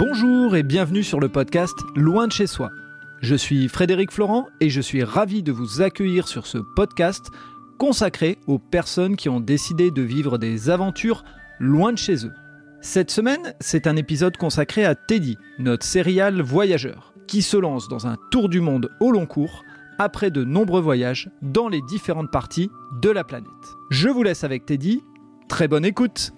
Bonjour et bienvenue sur le podcast Loin de chez soi. Je suis Frédéric Florent et je suis ravi de vous accueillir sur ce podcast consacré aux personnes qui ont décidé de vivre des aventures loin de chez eux. Cette semaine, c'est un épisode consacré à Teddy, notre serial voyageur, qui se lance dans un tour du monde au long cours après de nombreux voyages dans les différentes parties de la planète. Je vous laisse avec Teddy. Très bonne écoute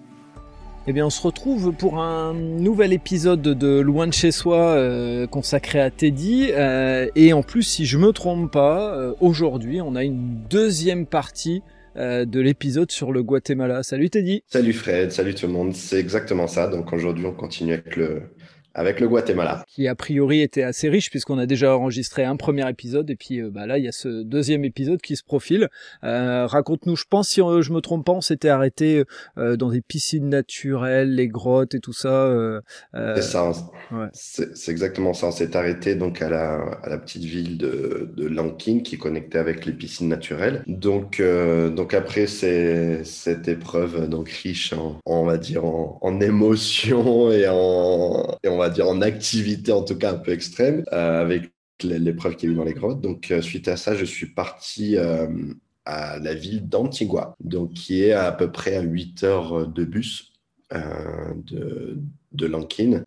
eh bien, on se retrouve pour un nouvel épisode de Loin de chez soi euh, consacré à Teddy. Euh, et en plus, si je me trompe pas, euh, aujourd'hui, on a une deuxième partie de l'épisode sur le Guatemala. Salut Teddy. Salut Fred, salut tout le monde. C'est exactement ça. Donc aujourd'hui, on continue avec le, avec le Guatemala. Qui a priori était assez riche puisqu'on a déjà enregistré un premier épisode et puis euh, bah, là il y a ce deuxième épisode qui se profile. Euh, Raconte-nous, je pense si euh, je me trompe pas, on s'était arrêté euh, dans des piscines naturelles, les grottes et tout ça. Euh, c'est ça, ouais. c'est exactement ça. On s'est arrêté donc à la, à la petite ville de, de Lankin qui est connectée avec les piscines naturelles. Donc donc après c'est cette épreuve donc riche en on va dire en, en émotion et en et on va dire en activité en tout cas un peu extrême euh, avec l'épreuve qu'il y a eu dans les grottes. Donc euh, suite à ça, je suis parti euh, à la ville d'Antigua, donc qui est à, peu près à 8 heures de bus de, de Lankin.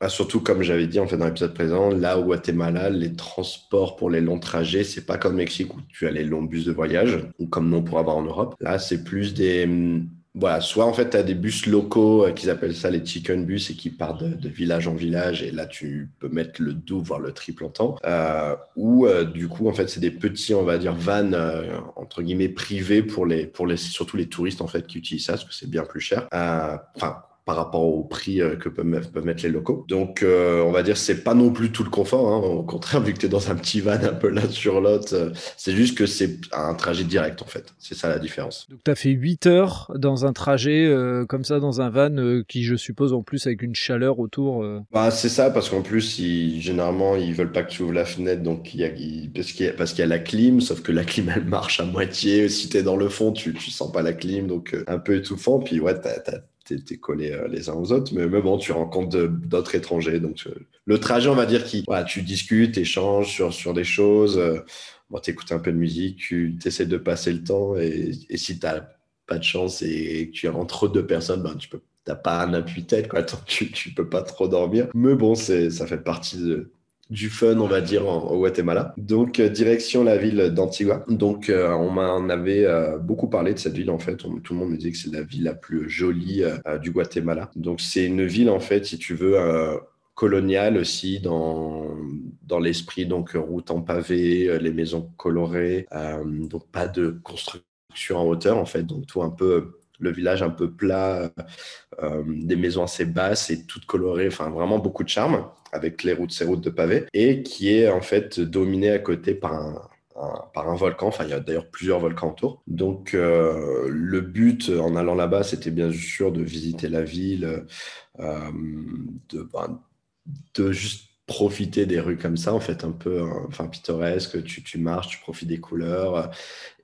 Ah, surtout, comme j'avais dit en fait dans l'épisode présent, là au Guatemala, les transports pour les longs trajets, c'est pas comme Mexique où tu as les longs bus de voyage, ou comme non pour avoir en Europe. Là, c'est plus des, voilà, soit en fait, tu as des bus locaux euh, qu'ils appellent ça les chicken bus et qui partent de, village en village et là, tu peux mettre le double, voire le triple en temps. Euh, ou euh, du coup, en fait, c'est des petits, on va dire, vannes, euh, entre guillemets, privés pour les, pour les, surtout les touristes, en fait, qui utilisent ça parce que c'est bien plus cher. Enfin, par rapport au prix euh, que peuvent mettre les locaux. Donc, euh, on va dire, c'est pas non plus tout le confort. Hein. Au contraire, vu que tu es dans un petit van un peu là sur l'autre, euh, c'est juste que c'est un trajet direct, en fait. C'est ça la différence. Donc, tu as fait 8 heures dans un trajet comme ça, dans un van, qui, je suppose, en plus, avec une chaleur autour. Bah, c'est ça, parce qu'en plus, ils, généralement, ils veulent pas que tu ouvres la fenêtre, donc il y a, parce qu'il y, qu'il y a la clim, sauf que la clim, elle marche à moitié. Si tu es dans le fond, tu, tu sens pas la clim, donc un peu étouffant. Puis, ouais, tu as t'es collé euh, les uns aux autres, mais, bon, tu rencontres d'autres étrangers. Donc, euh, le trajet, on va dire, qui, tu discutes, échanges sur, sur des choses. Euh, bon, tu un peu de musique, tu essaies de passer le temps. Et, si tu n'as pas de chance et que tu es entre deux personnes, ben, tu peux t'as pas un appui-tête, quoi. Tu, tu peux pas trop dormir. Mais bon, ça fait partie de, du fun, on va dire, au Guatemala. Donc, euh, direction la ville d'Antigua. Donc, euh, on m'en avait euh, beaucoup parlé de cette ville, en fait. tout le monde me disait que c'est la ville la plus jolie du Guatemala. Donc, c'est une ville, en fait, si tu veux, coloniale aussi dans, dans l'esprit. Donc, route en pavé, les maisons colorées. donc, pas de construction en hauteur, en fait. Donc, tout un peu le village un peu plat, des maisons assez basses et toutes colorées, enfin vraiment beaucoup de charme avec les routes, ces routes de pavés, et qui est en fait dominé à côté par un, par un volcan. Enfin, il y a d'ailleurs plusieurs volcans autour. Donc, euh, le but en allant là-bas, c'était bien sûr de visiter la ville, euh, de, ben, de juste profiter des rues comme ça, en fait, un peu enfin, pittoresque. Tu, tu marches, tu profites des couleurs,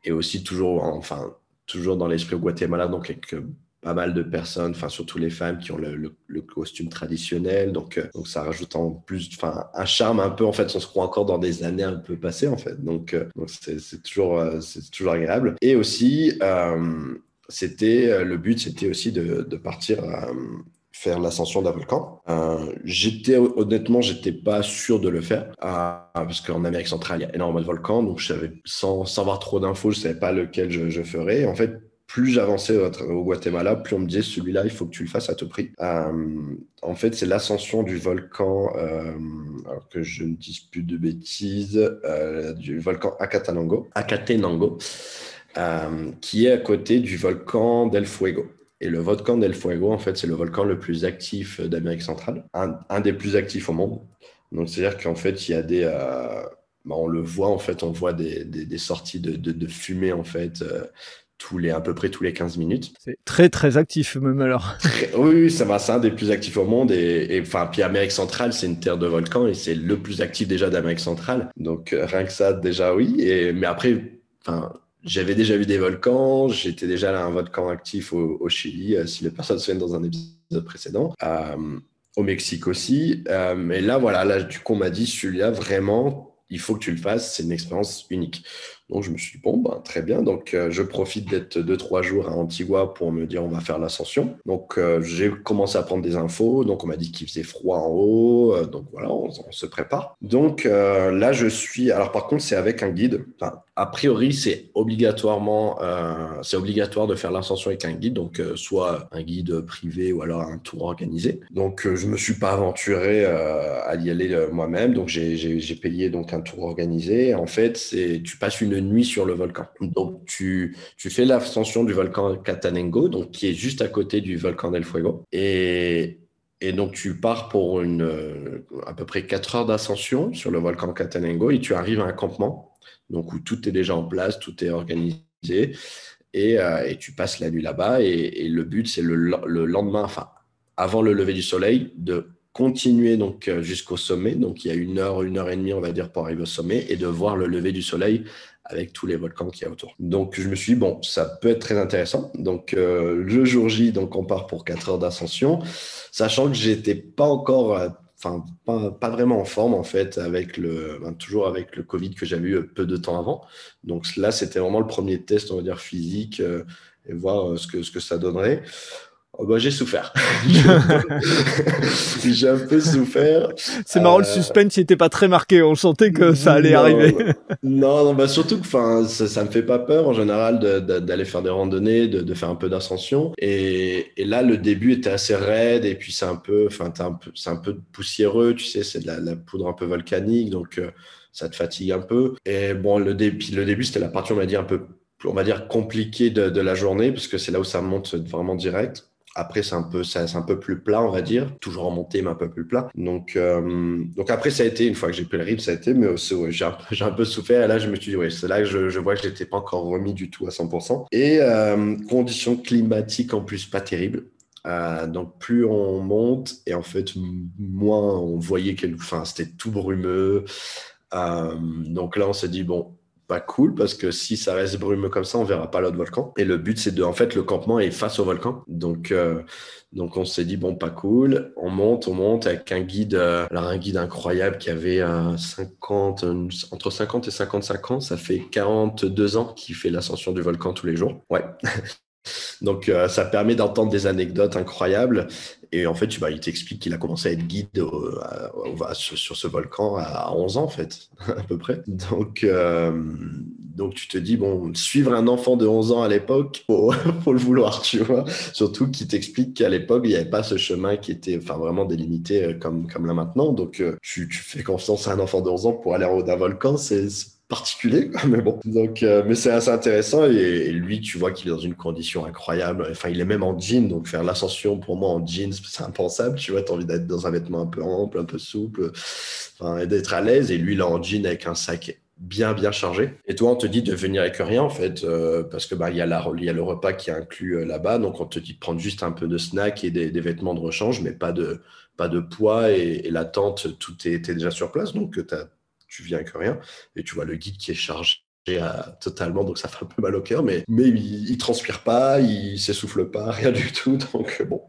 et aussi toujours, enfin, toujours dans l'esprit au Guatemala, donc avec pas mal de personnes, enfin surtout les femmes qui ont le, costume traditionnel, donc, euh, donc ça rajoute en plus, enfin un charme un peu en fait, on se croit encore dans des années un peu passées en fait, donc euh, c'est toujours euh, c'est toujours agréable. Et aussi c'était le but, c'était aussi de partir faire l'ascension d'un volcan. j'étais honnêtement, j'étais pas sûr de le faire parce qu'en Amérique centrale il y a énormément de volcans, donc je savais sans, sans avoir trop d'infos, je savais pas lequel je, je ferais. En fait plus j'avançais au Guatemala, plus on me disait celui-là, il faut que tu le fasses à tout prix. Euh, en fait, c'est l'ascension du volcan, euh, alors que je ne dise plus de bêtises, euh, du volcan Acatenango, Acatenango qui est à côté du volcan Del Fuego. Et le volcan Del Fuego, en fait, c'est le volcan le plus actif d'Amérique centrale, un, des plus actifs au monde. Donc, c'est-à-dire qu'en fait, il y a des. Bah, on le voit, en fait, on voit des, des, sorties de, de, de, fumée, en fait, tous les, à peu près tous les 15 minutes. C'est très, très actif, même alors. oui, ça va, c'est un des plus actifs au monde. Et, enfin, puis Amérique centrale, c'est une terre de volcans et c'est le plus actif déjà d'Amérique centrale. Donc, euh, rien que ça, déjà, oui. Et, mais après, enfin, j'avais déjà vu des volcans. J'étais déjà là un volcan actif au, Chili, euh, si les personnes se souviennent dans un épisode précédent. Euh, au Mexique aussi. Euh, et là, voilà, là, du coup, on m'a dit, celui-là, vraiment, il faut que tu le fasses, c'est une expérience unique. Donc, je me suis dit, bon, ben, très bien. Donc, euh, je profite d'être deux, trois jours à Antigua pour me dire, on va faire l'ascension. Donc, euh, j'ai commencé à prendre des infos. Donc, on m'a dit qu'il faisait froid en haut. Euh, donc, voilà, on, se prépare. Donc, là, je suis. Alors, par contre, c'est avec un guide. Enfin, a priori, c'est obligatoirement, c'est obligatoire de faire l'ascension avec un guide. Donc, soit un guide privé ou alors un tour organisé. Donc, je me suis pas aventuré à y aller moi-même. Donc, j'ai payé donc un tour organisé. En fait, c'est tu passes une nuit sur le volcan. Donc, tu, tu fais l'ascension du volcan Catanengo, donc, qui est juste à côté du volcan del Fuego. Et, et donc, tu pars pour une, euh, à peu près 4 heures d'ascension sur le volcan Catanengo et tu arrives à un campement, donc où tout est déjà en place, tout est organisé. Et, euh, et tu passes la nuit là-bas. Et, et, le but, c'est le, le, lendemain, enfin, avant le lever du soleil, de continuer donc euh, jusqu'au sommet. Donc, il y a une heure, une heure et demie, on va dire, pour arriver au sommet et de voir le lever du soleil avec tous les volcans qu'il y a autour. Donc je me suis dit, bon, ça peut être très intéressant. Donc euh, le jour J, donc on part pour 4 heures d'ascension, sachant que j'étais pas encore, euh, enfin pas, vraiment en forme en fait, avec le, ben, toujours avec le Covid que j'avais eu peu de temps avant. Donc là, c'était vraiment le premier test, on va dire, physique. Euh, et voir ce que, ce que ça donnerait. Oh bah, j'ai souffert. j'ai un peu souffert. C'est marrant, le euh, suspense n'était pas très marqué. On sentait que ça allait arriver. non, non, bah surtout que ça, ça me fait pas peur en général d'aller faire des randonnées, de, faire un peu d'ascension. Et, et, là, le début était assez raide et puis c'est un peu, enfin, c'est un peu poussiéreux, tu sais, c'est de la, poudre un peu volcanique, donc euh, ça te fatigue un peu. Et bon, le, début, le début, c'était la partie, on va dire, un peu on va dire compliquée de, de la journée, parce que c'est là où ça monte vraiment direct. Après, c'est un peu, c'est un peu plus plat, on va dire, toujours en montée, mais un peu plus plat. Donc, euh, donc après, ça a été une fois que j'ai pris le rythme, ça a été, mais j'ai un, peu souffert. Et là, je me suis dit, ouais, c'est là que je, vois que j'étais pas encore remis du tout à 100%. Et euh, conditions climatiques en plus pas terribles. Euh, donc plus on monte et en fait moins on voyait quelque, enfin c'était tout brumeux. donc là, on s'est dit bon, pas cool parce que si ça reste brumeux comme ça, on verra pas l'autre volcan. Et le but, c'est de, en fait, le campement est face au volcan. Donc, euh, donc on s'est dit, bon, pas cool. On monte, on monte avec un guide, euh, alors un guide incroyable qui avait 50, euh, entre 50 et 55 ans. Ça fait 42 ans qu'il fait l'ascension du volcan tous les jours. Ouais. Donc, ça permet d'entendre des anecdotes incroyables. Et en fait, bah, il t'explique qu'il a commencé à être guide sur, ce volcan à 11 ans, en fait, à peu près. Donc, euh, donc tu te dis, bon, suivre un enfant de 11 ans à l'époque, faut, faut le vouloir, tu vois. Surtout qu'il t'explique qu'à l'époque, il n'y avait pas ce chemin qui était enfin, vraiment délimité euh, comme, comme là maintenant. Donc, euh, tu, tu, fais confiance à un enfant de 11 ans pour aller en haut d'un volcan, c'est particulier, mais bon. Donc, euh, mais c'est assez intéressant. Et, lui, tu vois qu'il est dans une condition incroyable. Enfin, il est même en jean, donc faire l'ascension pour moi en jeans, c'est impensable. Tu vois, tu as envie d'être dans un vêtement un peu ample, un peu souple, enfin, et d'être à l'aise. Et lui, est en jean avec un sac bien bien chargé. Et toi, on te dit de venir avec rien en fait, euh, parce que bah il y a y a le repas qui est inclus euh, là-bas, donc on te dit de prendre juste un peu de snack et des, vêtements de rechange, mais pas de pas de poids et, la tente, tout était déjà sur place, donc tu as tu viens avec rien, et tu vois le guide qui est chargé totalement, donc ça fait un peu mal au cœur, mais, il, il transpire pas, il s'essouffle pas, rien du tout, donc bon.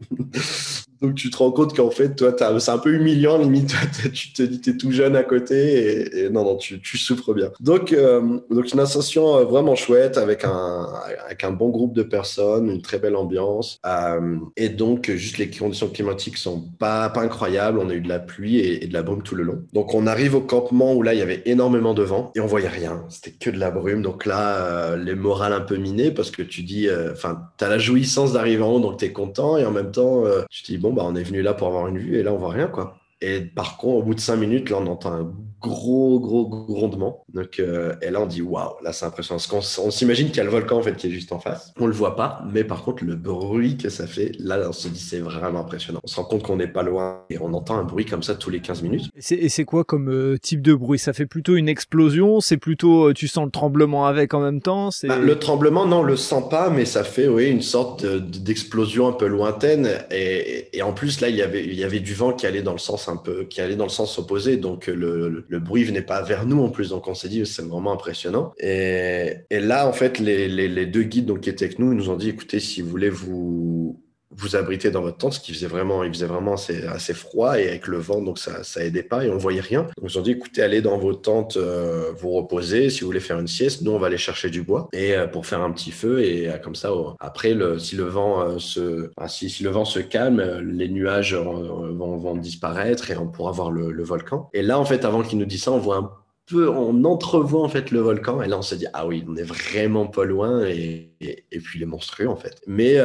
Donc tu te rends compte qu'en fait, toi, c'est un peu humiliant, limite, tu te dis, tu es tout jeune à côté, et, non, non, tu, tu, souffres bien. Donc, euh, donc une ascension euh, vraiment chouette, avec un, avec un bon groupe de personnes, une très belle ambiance, euh, et donc juste les conditions climatiques sont pas, pas incroyables, on a eu de la pluie et, de la brume tout le long. Donc on arrive au campement où là, il y avait énormément de vent, et on voyait rien, c'était que de la brume, donc là, les morales un peu minées, parce que tu dis, enfin, tu as la jouissance d'arriver en haut, donc tu es content, et en même temps, tu te dis, bon, bah, on est venu là pour avoir une vue et là, on voit rien, quoi. Et par contre, au bout de cinq minutes, là, on entend un gros, gros grondement. Donc, euh, et là, on dit waouh, là, c'est impressionnant. Parce qu'on on s'imagine qu'il y a le volcan en fait qui est juste en face. On le voit pas, mais par contre, le bruit que ça fait, là, on se dit c'est vraiment impressionnant. On se rend compte qu'on n'est pas loin et on entend un bruit comme ça tous les 15 minutes. Et c'est quoi comme euh, type de bruit? Ça fait plutôt une explosion? C'est plutôt euh, tu sens le tremblement avec en même temps? Bah, Le tremblement, non, on le sent pas, mais ça fait oui une sorte d'explosion un peu lointaine. Et, et, en plus, là, il y avait il y avait du vent qui allait dans le sens un peu qui allait dans le sens opposé, donc le le bruit venait pas vers nous en plus, donc on s'est dit c'est vraiment impressionnant. Et, là, en fait, les, deux guides donc, qui étaient avec nous, ils nous ont dit écoutez, si vous voulez vous vous abriter dans votre tente, ce qui faisait vraiment, il faisait vraiment assez, assez froid et avec le vent, donc ça, ça aidait pas et on voyait rien. Donc ils ont dit, écoutez, allez dans vos tentes, euh, vous reposer. Si vous voulez faire une sieste, nous on va aller chercher du bois et euh, pour faire un petit feu et euh, comme ça, après, le, si le vent se, si, si, le vent se calme, les nuages vont, vont, disparaître et on pourra voir le, le volcan. Et là, en fait, avant qu'il nous dise ça, on voit un peu, on entrevoit en fait le volcan et là on se dit ah oui on est vraiment pas loin et, et, puis il est monstrueux en fait mais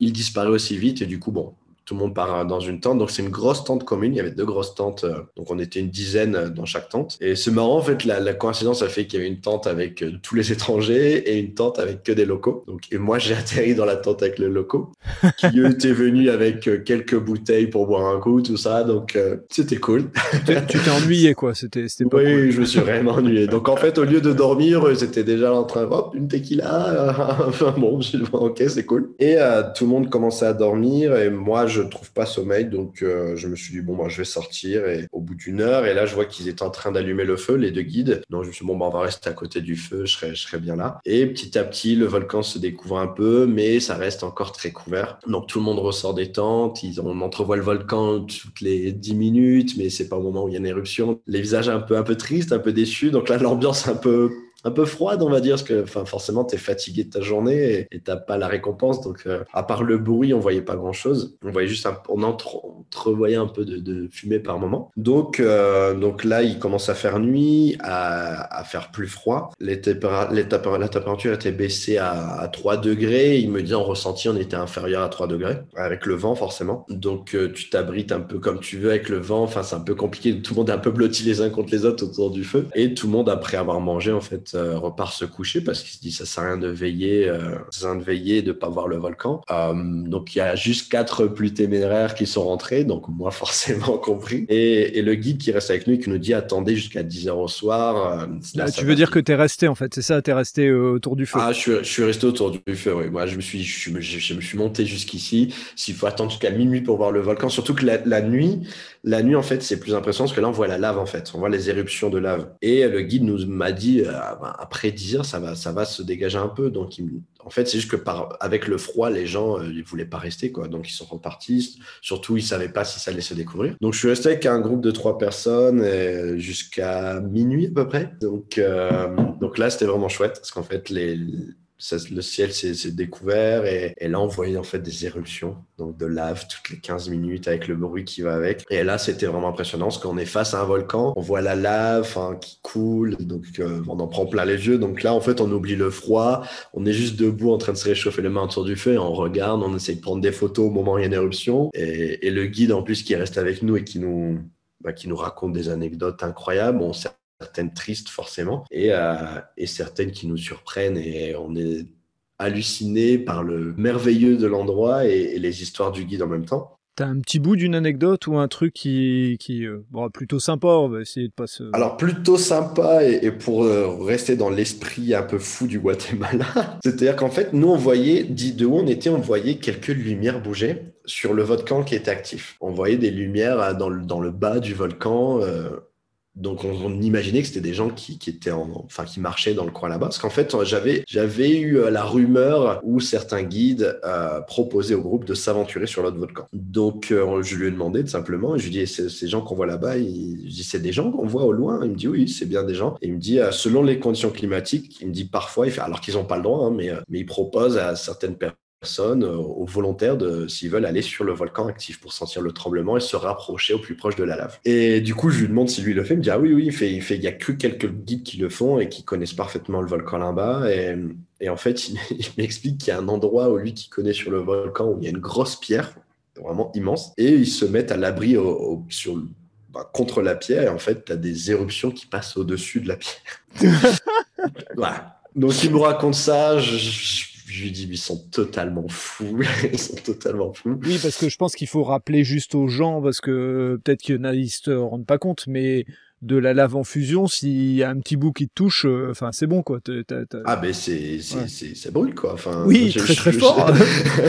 il disparaît aussi vite et du coup, bon, tout le monde part dans une tente. Donc, c'est une grosse tente commune. Il y avait deux grosses tentes. Euh, donc, on était une dizaine euh, dans chaque tente. Et c'est marrant, en fait, la, coïncidence a fait qu'il y avait une tente avec euh, tous les étrangers et une tente avec que des locaux. Donc, et moi, j'ai atterri dans la tente avec les locaux qui, eux, étaient venus avec quelques bouteilles pour boire un coup, tout ça. Donc, c'était cool. tu t'es ennuyé, quoi. C'était, pas Oui, je me suis vraiment ennuyé. Donc, en fait, au lieu de dormir, c'était déjà en train, hop, une tequila. enfin, bon, je ok, c'est cool. Et tout le monde commençait à dormir. Et moi, je je trouve pas sommeil, donc euh, je me suis dit bon bah je vais sortir et au bout d'une heure et là je vois qu'ils étaient en train d'allumer le feu, les deux guides. Donc je me suis dit bon bah on va rester à côté du feu, je serai, bien là. Et petit à petit le volcan se découvre un peu, mais ça reste encore très couvert. Donc tout le monde ressort des tentes, ils, on entrevoit le volcan toutes les 10 minutes, mais c'est pas au moment où il y a une éruption. Les visages un peu un peu tristes, un peu déçus, donc là l'ambiance un peu un peu froide, on va dire, parce que enfin, forcément, tu es fatigué de ta journée et tu pas la récompense. Donc, euh, à part le bruit, on voyait pas grand-chose. On voyait juste, un, on entrevoyait un peu de, fumée par moment. Donc, euh, donc là, il commence à faire nuit, à, faire plus froid. Les la température était baissée à, 3 degrés. Il me dit en ressenti, on était inférieur à 3 degrés, avec le vent forcément. Donc, euh, tu t'abrites un peu comme tu veux avec le vent. Enfin, c'est un peu compliqué. Tout le monde est un peu blotti les uns contre les autres autour du feu. Et tout le monde, après avoir mangé, en fait, euh, repart se coucher parce qu'il se dit ça sert à rien de veiller, à rien de veiller de pas voir le volcan. Donc il y a juste quatre plus téméraires qui sont rentrés, donc moi forcément compris. Et, le guide qui reste avec nous qui nous dit attendez jusqu'à 10 heures au soir. Là, tu veux dire que tu es resté en fait, c'est ça, tu es resté autour du feu. Ah, je suis, je suis, resté autour du feu, oui. Moi, je me suis, je, je, me suis monté jusqu'ici. S'il faut attendre jusqu'à minuit pour voir le volcan, surtout que la, la nuit, la nuit en fait, c'est plus impressionnant parce que là, on voit la lave en fait, on voit les éruptions de lave. Et le guide nous m'a dit après 10 heures, ça va, ça va se dégager un peu. Donc, en fait, c'est juste que avec le froid, les gens, euh, ils voulaient pas rester, quoi. Donc, ils sont repartis. Surtout, ils savaient pas si ça allait se découvrir. Donc, je suis resté avec un groupe de trois personnes euh, jusqu'à minuit à peu près. Donc, euh, donc là, c'était vraiment chouette parce qu'en fait, les, le ciel s'est découvert et, là on voyait en fait des éruptions donc de lave toutes les 15 minutes avec le bruit qui va avec. Et là c'était vraiment impressionnant parce qu'on est face à un volcan on voit la lave qui coule donc euh, on en prend plein les yeux. Donc là en fait on oublie le froid on est juste debout en train de se réchauffer les mains autour du feu et on regarde on essaie de prendre des photos au moment où il y a une éruption. Et, le guide en plus qui reste avec nous et qui nous bah, raconte des anecdotes incroyables on certaines tristes forcément, et, euh, et certaines qui nous surprennent et on est halluciné par le merveilleux de l'endroit et, les histoires du guide en même temps. T'as un petit bout d'une anecdote ou un truc qui, qui euh, bon, plutôt sympa, on va essayer de pas se... Alors plutôt sympa et, pour euh, rester dans l'esprit un peu fou du Guatemala, c'est-à-dire qu'en fait nous on voyait, dit de où on était, on voyait quelques lumières bouger sur le volcan qui était actif. On voyait des lumières dans le, dans le bas du volcan. Donc on, imaginait que c'était des gens qui, étaient enfin qui marchaient dans le coin là-bas, parce qu'en fait j'avais j'avais eu euh, la rumeur où certains guides euh, proposaient au groupe de s'aventurer sur l'autre volcan. Donc euh, je lui ai demandé tout simplement, je lui ai dit ces gens qu'on voit là-bas, je dis c'est des gens qu'on voit au loin. Il me dit oui c'est bien des gens. Il me dit selon les conditions climatiques, il me dit parfois, il fait, alors qu'ils n'ont pas le droit, hein, mais mais il propose à certaines personnes personnes, euh, aux volontaires, de, s'ils veulent aller sur le volcan actif pour sentir le tremblement et se rapprocher au plus proche de la lave. Et du coup, je lui demande si lui le fait. Il me dit ah oui, oui, il fait, il fait, il y a que quelques guides qui le font et qui connaissent parfaitement le volcan là-bas. Et, et, en fait, il, m'explique qu'il y a un endroit où lui qui connaît sur le volcan où il y a une grosse pierre, vraiment immense, et ils se mettent à l'abri sur bah, contre la pierre. Et en fait, tu as des éruptions qui passent au-dessus de la pierre. voilà. Donc, il me raconte ça. je je lui dis, ils sont totalement fous. ils sont totalement fous. Oui, parce que je pense qu'il faut rappeler juste aux gens, parce que peut-être qu'il y en a, ils se rendent pas compte, mais de la lave en fusion, s'il y a un petit bout qui te touche, euh, enfin c'est bon quoi. Ah ben c'est ça brûle quoi. Enfin oui très très fort.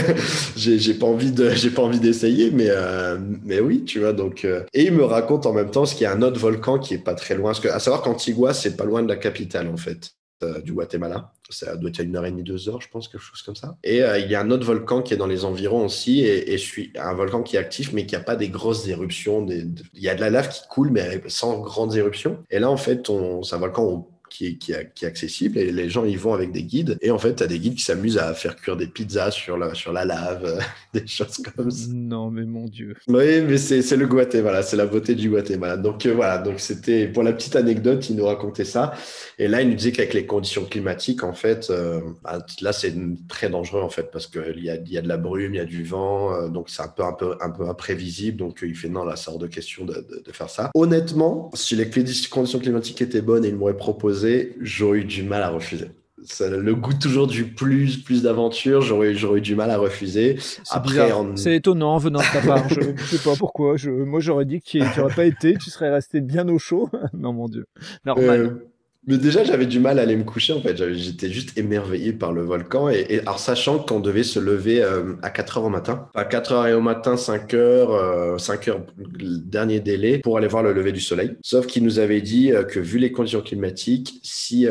j'ai pas envie de j'ai pas envie d'essayer mais euh, mais oui tu vois donc euh, et il me raconte en même temps ce qu'il y a un autre volcan qui est pas très loin parce que à savoir qu'Antigua c'est pas loin de la capitale en fait. Euh, du Guatemala. Ça doit être à une heure et demie, deux heures, je pense, quelque chose comme ça. Et euh, il y a un autre volcan qui est dans les environs aussi, et, et je suis un volcan qui est actif, mais qui n'a pas des grosses éruptions. Il y a de la lave qui coule, mais sans grandes éruptions. Et là, en fait, c'est un volcan qui est, qui, est, accessible et les gens y vont avec des guides. Et en fait, tu as des guides qui s'amusent à faire cuire des pizzas sur la, sur la lave, des choses comme ça. Non, mais mon Dieu. Oui, mais c'est le Guatemala, c'est la beauté du Guatemala. Donc euh, voilà, donc c'était pour la petite anecdote, il nous racontait ça. Et là, il nous disait qu'avec les conditions climatiques, en fait, euh, bah, là, c'est très dangereux en fait parce qu'il y a, y a de la brume, il y a du vent, euh, donc c'est un peu, un, peu, un peu imprévisible. Donc il fait non, là, ça hors de question de, de, de faire ça. Honnêtement, si les conditions climatiques étaient bonnes et il m'aurait proposé j'aurais eu du mal à refuser. le goût toujours du plus, plus d'aventure, j'aurais, j'aurais eu du mal à refuser. Après, c'est étonnant venant de ta part. je ne sais pas pourquoi. Je, moi, j'aurais dit que tu n'aurais pas été, tu serais resté bien au chaud. non, mon Dieu. Normal. Euh, mais déjà, j'avais du mal à aller me coucher, en fait. J'étais juste émerveillé par le volcan. Et, alors, sachant qu'on devait se lever euh, à 4 heures au matin. À 4 heures et au matin, 5 heures, 5 euh, heures, dernier délai, pour aller voir le lever du soleil. Sauf qu'il nous avait dit euh, que vu les conditions climatiques, si,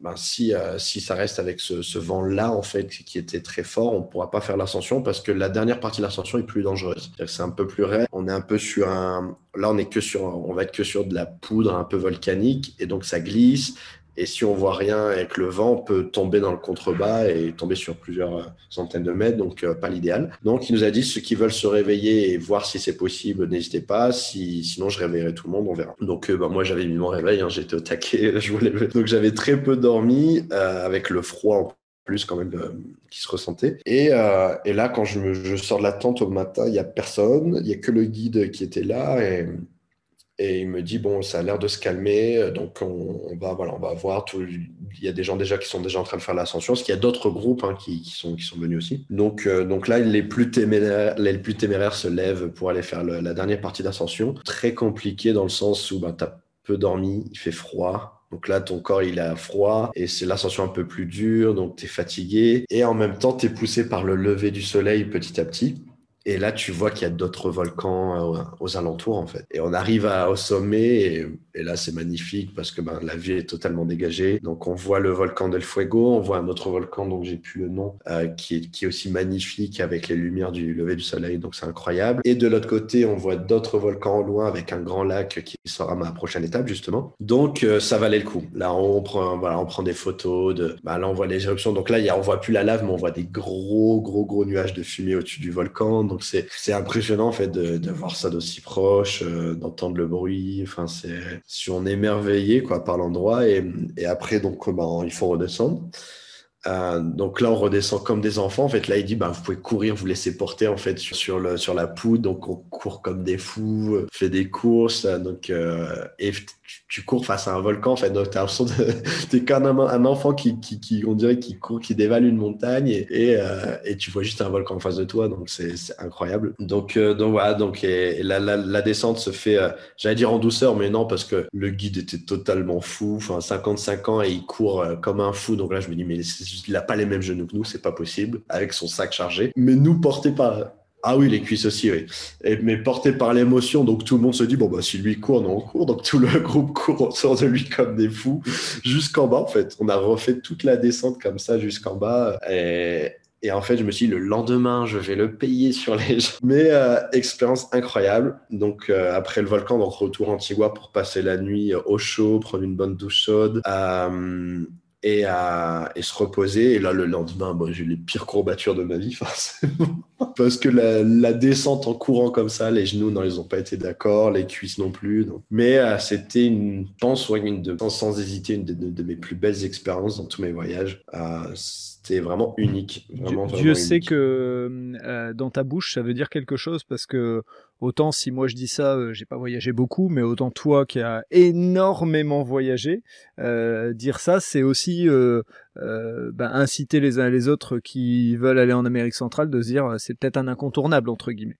ben, si, si ça reste avec ce, ce vent-là, en fait, qui était très fort, on ne pourra pas faire l'ascension parce que la dernière partie de l'ascension est plus dangereuse. C'est un peu plus raide. On est un peu sur un, là, on est que sur, on va être que sur de la poudre un peu volcanique et donc ça glisse et si on voit rien avec le vent, on peut tomber dans le contrebas et tomber sur plusieurs euh, centaines de mètres, donc euh, pas l'idéal. Donc il nous a dit ceux qui veulent se réveiller et voir si c'est possible, n'hésitez pas. Si, sinon je réveillerai tout le monde, on verra. Donc euh, bah, moi j'avais mis mon réveil, hein, j'étais au taquet, je voulais. Donc j'avais très peu dormi avec le froid en plus quand même qui se ressentait. Et, et là quand je, je, sors de la tente au matin, il n'y a personne, il n'y a que le guide qui était là et et il me dit bon, ça a l'air de se calmer, donc on, va voilà, on va voir. Il y a des gens déjà qui sont déjà en train de faire l'ascension, parce qu'il y a d'autres groupes hein, qui, qui, sont qui sont venus aussi. Donc euh, donc là, les plus téméraires, les plus téméraires se lèvent pour aller faire la dernière partie d'ascension. Très compliqué dans le sens où ben, tu as peu dormi, il fait froid, donc là, ton corps, il a froid et c'est l'ascension un peu plus dure, donc tu es fatigué. Et en même temps, tu es poussé par le lever du soleil petit à petit. Et là, tu vois qu'il y a d'autres volcans euh, aux alentours, en fait. Et on arrive au sommet, et, là, c'est magnifique parce que ben, la vue est totalement dégagée. Donc, on voit le volcan del Fuego, on voit un autre volcan dont j'ai plus le nom, euh, qui, est, aussi magnifique avec les lumières du lever du soleil. Donc, c'est incroyable. Et de l'autre côté, on voit d'autres volcans au loin avec un grand lac qui sera ma prochaine étape, justement. Donc, euh, ça valait le coup. Là, on prend, voilà, on prend des photos. De, ben, là, on voit les éruptions. Donc là, y a, on voit plus la lave, mais on voit des gros, gros, gros nuages de fumée au-dessus du volcan. C'est impressionnant en fait de, voir ça d'aussi proche, euh, d'entendre le bruit. Enfin, c'est si on est émerveillé quoi par l'endroit et, après donc ben, il faut redescendre. Euh, donc là, on redescend comme des enfants. En fait, là, il dit, bah, vous pouvez courir, vous laisser porter en fait sur, le, sur la poudre. Donc, on court comme des fous, euh, fait des courses. donc, euh, et tu, cours face à un volcan. En fait, donc t'as l'impression de, comme un, un, enfant qui, qui, qui, on dirait, qui court, qui dévale une montagne et, et, euh, et, tu vois juste un volcan en face de toi. Donc, c'est incroyable. Donc, euh, donc voilà. Donc, et, la, la, la, descente se fait, j'allais dire en douceur, mais non, parce que le guide était totalement fou. Enfin, 55 ans et il court comme un fou. Donc là, je me dis, mais il n'a pas les mêmes genoux que nous, c'est pas possible, avec son sac chargé. Mais nous, portés par. Ah oui, les cuisses aussi, oui. Mais portés par l'émotion, donc tout le monde se dit, bon, bah, si lui court, nous on court. Donc tout le groupe court autour de lui comme des fous, jusqu'en bas, en fait. On a refait toute la descente comme ça jusqu'en bas. Et, et en fait, je me suis dit, le lendemain, je vais le payer sur les gens. Mais euh, expérience incroyable. Donc, euh, après le volcan, donc retour Antigua pour passer la nuit au chaud, prendre une bonne douche chaude. Euh, et, à, et se reposer. Et là, le lendemain, bon, j'ai eu les pires courbatures de ma vie, forcément. Parce que la, la, descente en courant comme ça, les genoux, non, ils n'ont pas été d'accord, les cuisses non plus. Donc. Mais euh, c'était une, pense, une de, sans, hésiter, une de, mes plus belles expériences dans tous mes voyages. Euh, c'était vraiment unique. Vraiment, Dieu, sait que euh, dans ta bouche, ça veut dire quelque chose parce que autant si moi je dis ça, euh, j'ai pas voyagé beaucoup, mais autant toi qui as énormément voyagé, euh, dire ça, c'est aussi ben, inciter les uns et les autres qui veulent aller en Amérique centrale de se dire c'est peut-être un incontournable entre guillemets.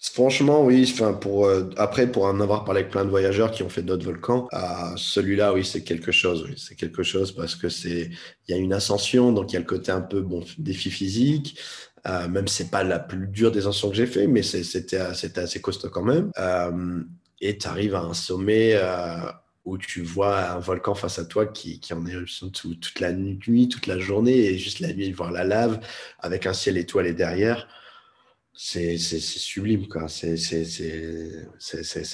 Franchement, oui. Enfin, pour euh, après, pour en avoir parlé avec plein de voyageurs qui ont fait d'autres volcans, euh, celui-là, oui, c'est quelque chose. C'est quelque chose parce que c'est, il y a une ascension, donc il y a le côté un peu bon défi physique. Euh, même c'est pas la plus dure des ascensions que j'ai fait, mais c'était assez costaud quand même. Euh, et tu arrives à un sommet où tu vois un volcan face à toi qui, qui en éruption toute la nuit, toute la journée, et juste la nuit, voir la lave avec un ciel étoilé derrière c'est sublime quoi. C'est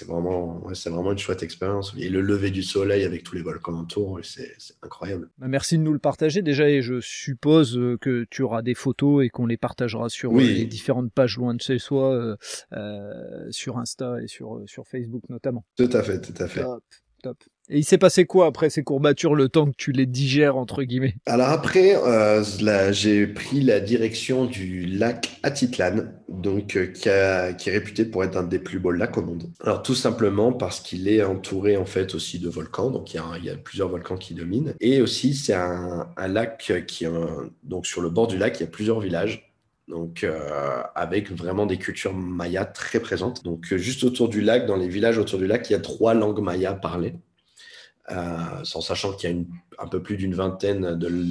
vraiment une chouette expérience. Et le lever du soleil avec tous les volcans autour c'est incroyable. Bah, merci de nous le partager. Déjà et je suppose euh, que tu auras des photos et qu'on les partagera sur euh, les différentes pages loin de chez soi euh, sur Insta et sur sur Facebook notamment. Tout à fait tout à fait. Top, top. Et il s'est passé quoi après ces courbatures, le temps que tu les digères, entre guillemets? Alors après, euh, j'ai pris la direction du lac Atitlan, donc, euh, qui, est réputé pour être un des plus beaux lacs au monde. Alors tout simplement parce qu'il est entouré en fait aussi de volcans, donc il y a, plusieurs volcans qui dominent. Et aussi c'est un, lac qui, donc sur le bord du lac, il y a plusieurs villages donc euh, avec vraiment des cultures mayas très présentes. Donc juste autour du lac, dans les villages autour du lac, il y a trois langues mayas parlées. Euh, sans sachant qu'il y a un peu plus d'une vingtaine de,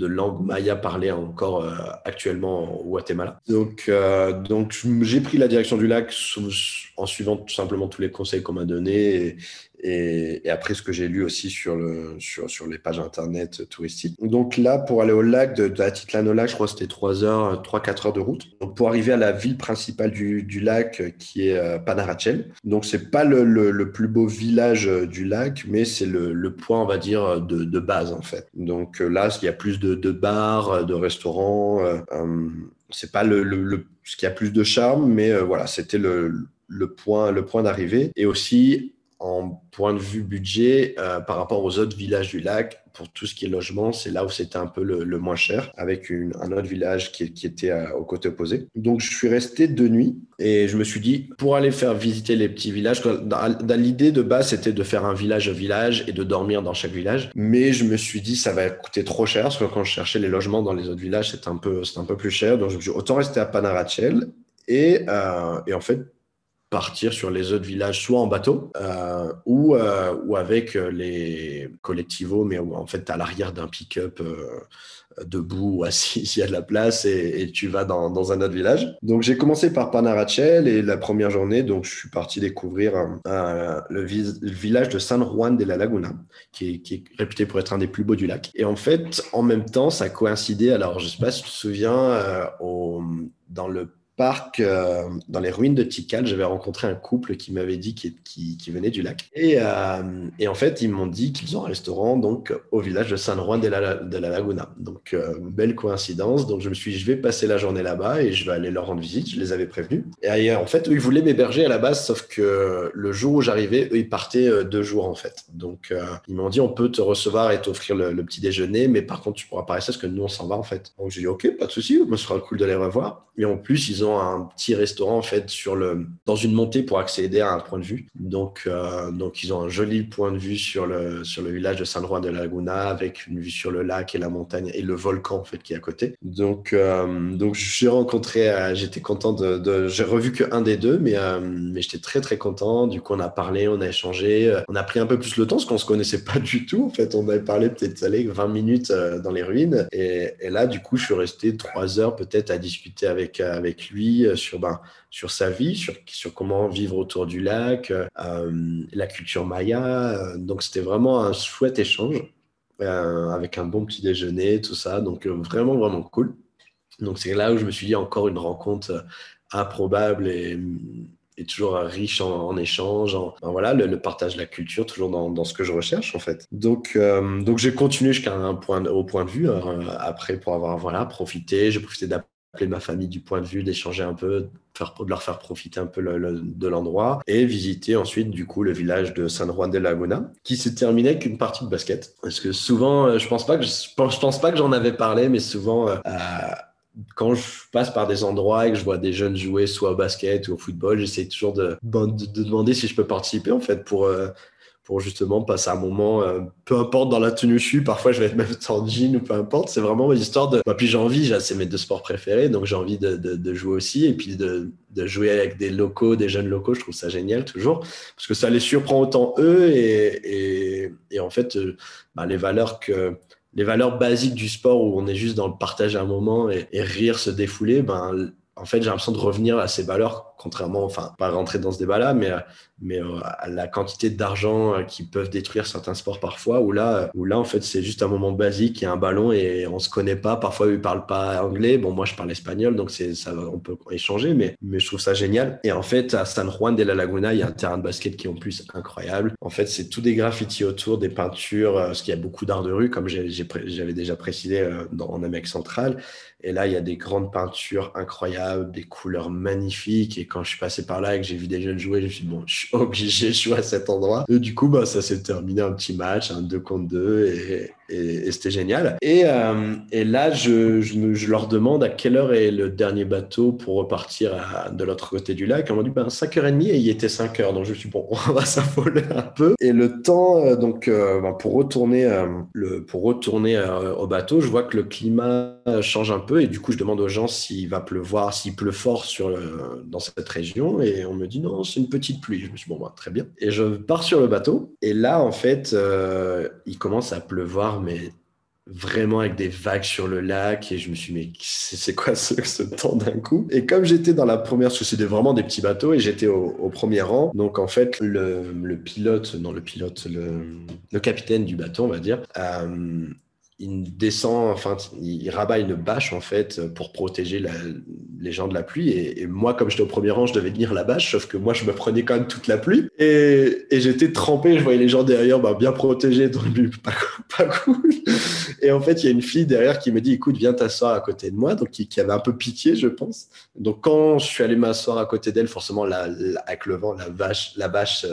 langues maya parlées encore euh, actuellement au Guatemala. Donc, euh, donc j'ai pris la direction du lac en suivant tout simplement tous les conseils qu'on m'a donnés après ce que j'ai lu aussi sur, sur, les pages internet touristiques. Donc là, pour aller au lac, de, de au lac, je crois que c'était 3 heures, 3-4 heures de route. Donc pour arriver à la ville principale du, du lac, qui est euh, Panarachel. Donc c'est pas le, le, plus beau village euh, du lac, mais c'est le, le, point, on va dire, de, de, base en fait. Donc euh, là, il y a plus de, de bars, de restaurants. Euh, c'est pas le, ce qui a plus de charme, mais voilà, c'était le, le point, le point d'arrivée. Et aussi, en point de vue budget, euh, par rapport aux autres villages du lac, pour tout ce qui est logement, c'est là où c'était un peu le, moins cher, avec un autre village qui, était euh, au côté opposé. Donc, je suis resté deux nuits et je me suis dit, pour aller faire visiter les petits villages, dans, l'idée de base, c'était de faire un village au village et de dormir dans chaque village. Mais je me suis dit, ça va coûter trop cher, parce que quand je cherchais les logements dans les autres villages, c'était un peu, un peu plus cher. Donc, je me suis dit, autant rester à Panarachel. Et, euh, et en fait, partir sur les autres villages, soit en bateau euh, ou, euh, ou avec euh, les collectivos, mais en fait à l'arrière d'un pick-up debout ou assis s'il y a de la place et, tu vas dans, dans, un autre village. Donc j'ai commencé par Panarachel et la première journée, donc je suis parti découvrir le, village de San Juan de la Laguna, qui est, réputé pour être un des plus beaux du lac. Et en fait, en même temps, ça coïncidait, alors je sais pas si tu te souviens, au, dans le parc euh, dans les ruines de Tikal. J'avais rencontré un couple qui m'avait dit qu'il qui, venait du lac. Et, euh, et en fait, ils m'ont dit qu'ils ont un restaurant donc au village de San Juan de la, Laguna. Donc, euh, belle coïncidence. Donc, je me suis dit, je vais passer la journée là-bas et je vais aller leur rendre visite. Je les avais prévenus. Et en fait, eux, ils voulaient m'héberger à la base, sauf que le jour où j'arrivais, eux, ils partaient deux jours en fait. Donc, ils m'ont dit, on peut te recevoir et t'offrir le, petit déjeuner, mais par contre, tu pourras pas rester parce que nous, on s'en va en fait. Donc, j'ai dit, ok, pas de souci, ce sera cool de les revoir. Et en plus, ils ont un petit restaurant en fait sur le dans une montée pour accéder à un point de vue. Donc euh, donc ils ont un joli point de vue sur le sur le village de San Juan de la Laguna avec une vue sur le lac et la montagne et le volcan en fait qui est à côté. Donc euh, donc j'ai rencontré euh, j'étais content de, j'ai revu que un des deux mais mais j'étais très très content. Du coup on a parlé, on a échangé, on a pris un peu plus le temps parce qu'on se connaissait pas du tout en fait. On avait parlé peut-être allez 20 minutes dans les ruines et, et là du coup je suis resté trois heures peut-être à discuter avec avec lui euh, sur, ben, sur sa vie, sur, comment vivre autour du lac, euh, la culture maya. Euh, donc c'était vraiment un chouette échange avec un bon petit déjeuner, tout ça. Donc vraiment, vraiment cool. Donc c'est là où je me suis dit encore une rencontre improbable et, toujours riche en, échanges, en, ben voilà, le, partage de la culture, toujours dans, ce que je recherche en fait. Donc, donc j'ai continué jusqu'à un point, au point de vue après pour avoir voilà profité, j'ai profité d'apprendre appeler ma famille du point de vue, d'échanger un peu, faire, de leur faire profiter un peu de l'endroit et visiter ensuite du coup le village de San Juan de Laguna qui s'est terminé avec une partie de basket. Parce que souvent, euh, je pense pas que je, pense, je pense pas que j'en avais parlé, mais souvent euh, quand je passe par des endroits et que je vois des jeunes jouer soit au basket ou au football, j'essaie toujours de, de, demander si je peux participer en fait pour euh, pour justement passer un moment, euh, peu importe dans la tenue je suis, parfois je vais être même en jean ou peu importe, c'est vraiment l'histoire de, bah, puis j'ai envie, c'est mes deux sports préférés, donc j'ai envie de, de, de, jouer aussi, et puis de, de, jouer avec des locaux, des jeunes locaux, je trouve ça génial toujours, parce que ça les surprend autant eux, et, et, et en fait, euh, bah, les valeurs que, les valeurs basiques du sport où on est juste dans le partage à un moment et, et rire, se défouler, ben, en fait, j'ai l'impression de revenir à ces valeurs contrairement, enfin, pas rentrer dans ce débat-là, mais, mais à la quantité d'argent qui peuvent détruire certains sports parfois, où là, où là en fait, c'est juste un moment basique, il y a un ballon et on se connaît pas. Parfois, ils parlent pas anglais. Bon, moi, je parle espagnol, donc ça, on peut échanger, mais, mais je trouve ça génial. Et en fait, à San Juan de la Laguna, il y a un terrain de basket qui est en plus incroyable. En fait, c'est tout des graffitis autour, des peintures, parce qu'il y a beaucoup d'art de rue, comme j'avais déjà précisé dans, en Amérique centrale. Et là, il y a des grandes peintures incroyables, des couleurs magnifiques. Quand je suis passé par là et que j'ai vu des jeunes jouer, je me suis dit, bon, je suis obligé de jouer à cet endroit. Et du coup, bah, ça s'est terminé un petit match, un 2 contre 2. Et, et, c'était génial. Et, euh, et là, je, leur demande à quelle heure est le dernier bateau pour repartir de l'autre côté du lac. On m'a dit ben, 5h30 et il était 5h. Donc je me suis dit, bon, on va s'affoler un peu. Et le temps, euh, donc, euh, ben, pour retourner, le, pour retourner au bateau, je vois que le climat change un peu. Et du coup, je demande aux gens s'il va pleuvoir, s'il pleut fort sur dans cette région. Et on me dit, non, c'est une petite pluie. Je me suis dit, bon, ben, très bien. Et je pars sur le bateau. Et là, en fait, il commence à pleuvoir mais vraiment avec des vagues sur le lac. Et je me suis dit, mais c'est quoi ce, temps d'un coup? Et comme j'étais dans la première, parce que c'était vraiment des petits bateaux, et j'étais au, premier rang, donc en fait, le, pilote, non, le pilote, le, capitaine du bateau, on va dire, euh, il descend, enfin, il, rabat une bâche en fait pour protéger les gens de la pluie. Et, moi, comme j'étais au premier rang, je devais tenir la bâche, sauf que moi, je me prenais quand même toute la pluie. Et, j'étais trempé, je voyais les gens derrière bah, bien protégés, donc pas, pas cool. Et en fait, il y a une fille derrière qui me dit Écoute, viens t'asseoir à côté de moi, donc qui, avait un peu pitié, je pense. Donc quand je suis allé m'asseoir à côté d'elle, forcément, la, avec le vent, la, vache, la bâche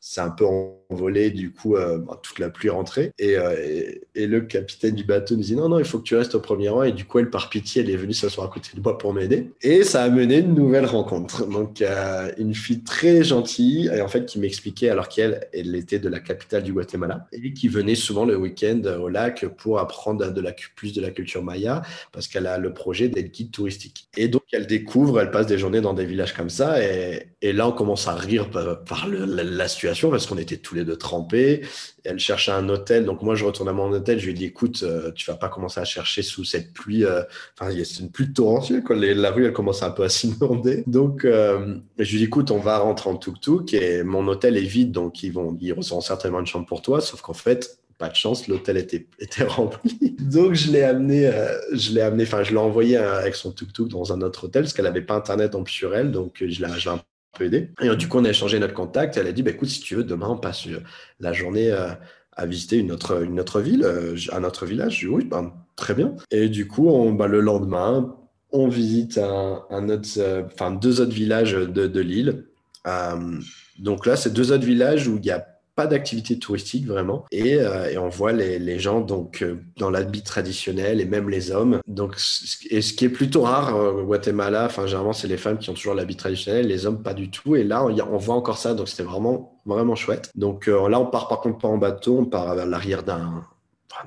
c'est un peu envolé, du coup, euh, bah, toute la pluie rentrait. Euh, et, le capitaine du bateau nous dit non, non, il faut que tu restes au premier rang. Et du coup, elle, par pitié, elle est venue s'asseoir à côté de moi pour m'aider. Et ça a mené une nouvelle rencontre. Donc, euh, une fille très gentille, et en fait, qui m'expliquait, alors qu'elle, elle était de la capitale du Guatemala, et qui venait souvent le week-end au lac pour apprendre de la, plus de la culture maya, parce qu'elle a le projet d'être guide touristique. Et donc, elle découvre, elle passe des journées dans des villages comme ça, et, là, on commence à rire par, le, la parce qu'on était tous les deux trempés. Elle cherchait un hôtel. Donc, moi, je retourne à mon hôtel. Je lui dis écoute, euh, tu vas pas commencer à chercher sous cette pluie. Euh, enfin, c'est une pluie torrentielle. Quoi. la rue, elle commence un peu à s'inonder. Donc, euh, je lui dis écoute, on va rentrer en tuk-tuk et mon hôtel est vide. Donc, ils, vont, ils recevront certainement une chambre pour toi. Sauf qu'en fait, pas de chance, l'hôtel était, était rempli. Donc je l'ai amené, je l'ai amené, enfin je l'ai envoyé avec son tuk-tuk dans un autre hôtel parce qu'elle n'avait pas internet en sur elle, donc je l'ai, je peut aider. Et du coup, on a échangé notre contact. Elle a dit, bah, écoute, si tu veux, demain, on passe euh, la journée euh, à visiter une autre, ville, euh, un autre village. Oui, ben, très bien. Et du coup, bah, le lendemain, on visite deux autres villages de l'île. donc là, c'est deux autres villages où il y a pas d'activité touristique vraiment. Et, euh, on voit les, gens donc euh, dans l'habit traditionnel et même les hommes. Donc, et ce qui est plutôt rare euh, au Guatemala, enfin généralement c'est les femmes qui ont toujours l'habit traditionnel, les hommes pas du tout. Et là on voit encore ça, donc c'était vraiment vraiment chouette. Donc là on part par contre pas en bateau, on part à l'arrière d'un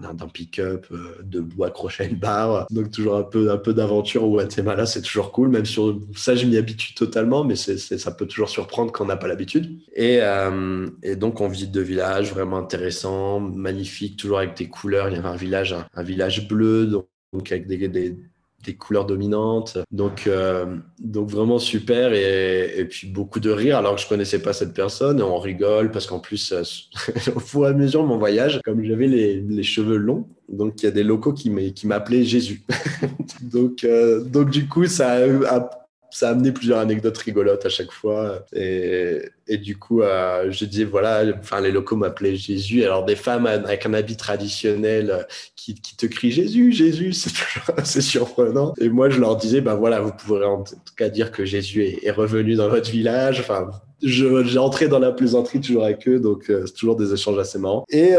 d'un pick-up, euh, de bois une barre. Donc toujours un peu, un peu d'aventure au Guatemala, c'est toujours cool. Même sur ça, je m'y habitue totalement, mais ça peut toujours surprendre quand on n'a pas l'habitude. Et, euh, et, donc on visite deux villages vraiment intéressants, magnifiques, toujours avec des couleurs. Il y avait un village, un, village bleu, donc, avec des des couleurs dominantes. Donc, euh, donc vraiment super et, et, puis beaucoup de rire alors que je connaissais pas cette personne. On rigole parce qu'en plus, au fur et à mesure de mon voyage, comme j'avais les, les, cheveux longs, donc il y a des locaux qui m'appelaient Jésus. donc, euh, donc du coup, ça a ça a amené plusieurs anecdotes rigolotes à chaque fois. Et, et du coup, euh, je disais, voilà, enfin, les locaux m'appelaient Jésus. Alors, des femmes avec un habit traditionnel euh, qui, qui te crient Jésus, Jésus, c'est toujours assez surprenant. Et moi, je leur disais, ben voilà, vous pourrez en tout cas dire que Jésus est, revenu dans votre village. Enfin, j'ai entré dans la plaisanterie toujours avec eux, donc euh, c'est toujours des échanges assez marrants. Et,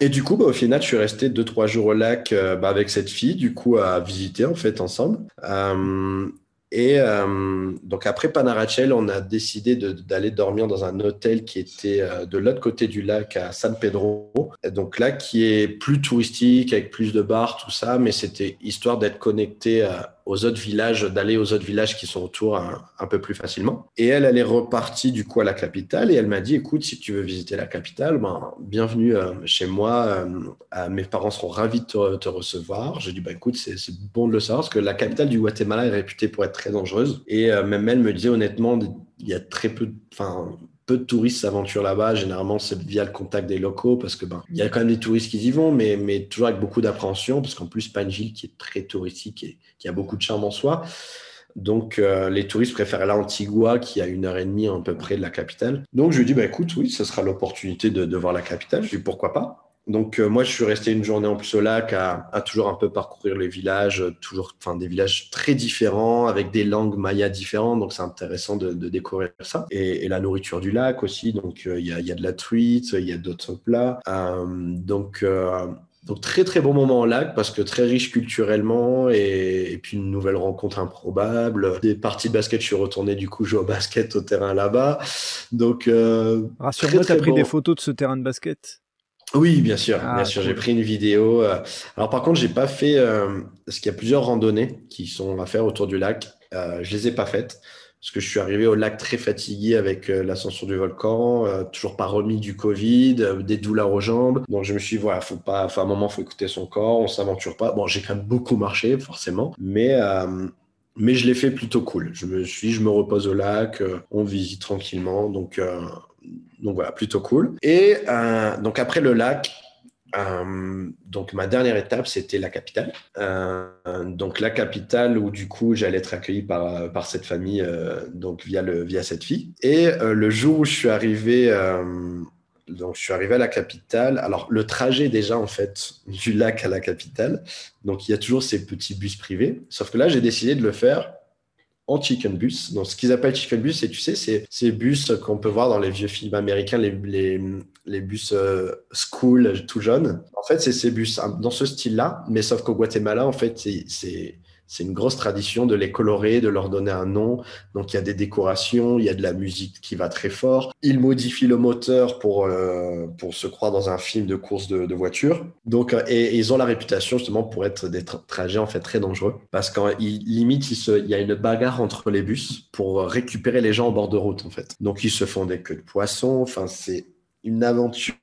et du coup, bah, au final, je suis resté deux trois jours au lac bah, avec cette fille, du coup, à visiter en fait ensemble. Et euh, donc après Panarachel, on a décidé d'aller dormir dans un hôtel qui était euh, de l'autre côté du lac à San Pedro. donc là, qui est plus touristique, avec plus de bars, tout ça, mais c'était histoire d'être connecté à, aux autres villages, d'aller aux autres villages qui sont autour un, peu plus facilement. Et elle, elle est repartie du coup à la capitale et elle m'a dit, écoute, si tu veux visiter la capitale, ben, bienvenue chez moi. mes parents seront ravis de te, recevoir. J'ai dit, bah, écoute, c'est bon de le savoir parce que la capitale du Guatemala est réputée pour être très dangereuse. Et même elle me disait honnêtement, il y a très peu, enfin, peu de touristes s'aventurent là-bas. Généralement, c'est via le contact des locaux parce que ben, il y a quand même des touristes qui y vont, mais, mais toujours avec beaucoup d'appréhension parce qu'en plus, pas qui est très touristique et qui a beaucoup de charme en soi. Donc, euh, les touristes préfèrent aller à Antigua, qui a une heure et demie à peu près de la capitale. Donc, je lui dit, bah, écoute, oui, ce sera l'opportunité de, de, voir la capitale. Je lui dit, pourquoi pas? Donc euh, moi, je suis resté une journée en plus au lac à, toujours un peu parcourir les villages, toujours, enfin des villages très différents avec des langues mayas différentes. Donc c'est intéressant de, découvrir ça. Et, la nourriture du lac aussi. Donc euh, il y, a, de la truite, il y a d'autres plats. Euh, donc donc très très bon moment au lac parce que très riche culturellement et, puis une nouvelle rencontre improbable. Des parties de basket, je suis retourné du coup jouer au basket au terrain là-bas. Donc rassure-moi, tu as pris des photos de ce terrain de basket? Oui, bien sûr, ah, bien sûr. J'ai pris une vidéo. Euh. Alors par contre, j'ai pas fait. Euh, parce qu'il y a plusieurs randonnées qui sont à faire autour du lac. Euh, je les ai pas faites parce que je suis arrivé au lac très fatigué avec l'ascension du volcan, toujours pas remis du Covid, des douleurs aux jambes. Donc je me suis dit, voilà, faut pas, à un moment, faut écouter son corps, on s'aventure pas. Bon, j'ai quand même beaucoup marché, forcément, mais mais je l'ai fait plutôt cool. Je me suis, je me repose au lac, on visite tranquillement, donc donc voilà, plutôt cool. Et euh, donc après le lac, euh, donc ma dernière étape, c'était la capitale. Euh, donc la capitale où du coup j'allais être accueilli par, par cette famille, donc via, le, via cette fille. Et le jour où je suis arrivé, donc je suis arrivé à la capitale. Alors le trajet déjà en fait du lac à la capitale, donc il y a toujours ces petits bus privés. Sauf que là j'ai décidé de le faire en chicken bus. Donc, ce qu'ils appellent chicken bus, c'est, tu sais, c'est ces bus qu'on peut voir dans les vieux films américains, les, les, les bus euh, school tout jeunes. En fait, c'est ces bus hein, dans ce style-là, mais sauf qu'au Guatemala, en fait, c'est c'est une grosse tradition de les colorer, de leur donner un nom. Donc il y a des décorations, il y a de la musique qui va très fort. Ils modifient le moteur pour, euh, pour se croire dans un film de course de, voiture. Donc, euh, et, ils ont la réputation justement pour être des trajets en fait très dangereux. Parce qu'en limite, il, il y a une bagarre entre les bus pour récupérer les gens en bord de route en fait. Donc ils se font des queues de poisson. Enfin, c'est une aventure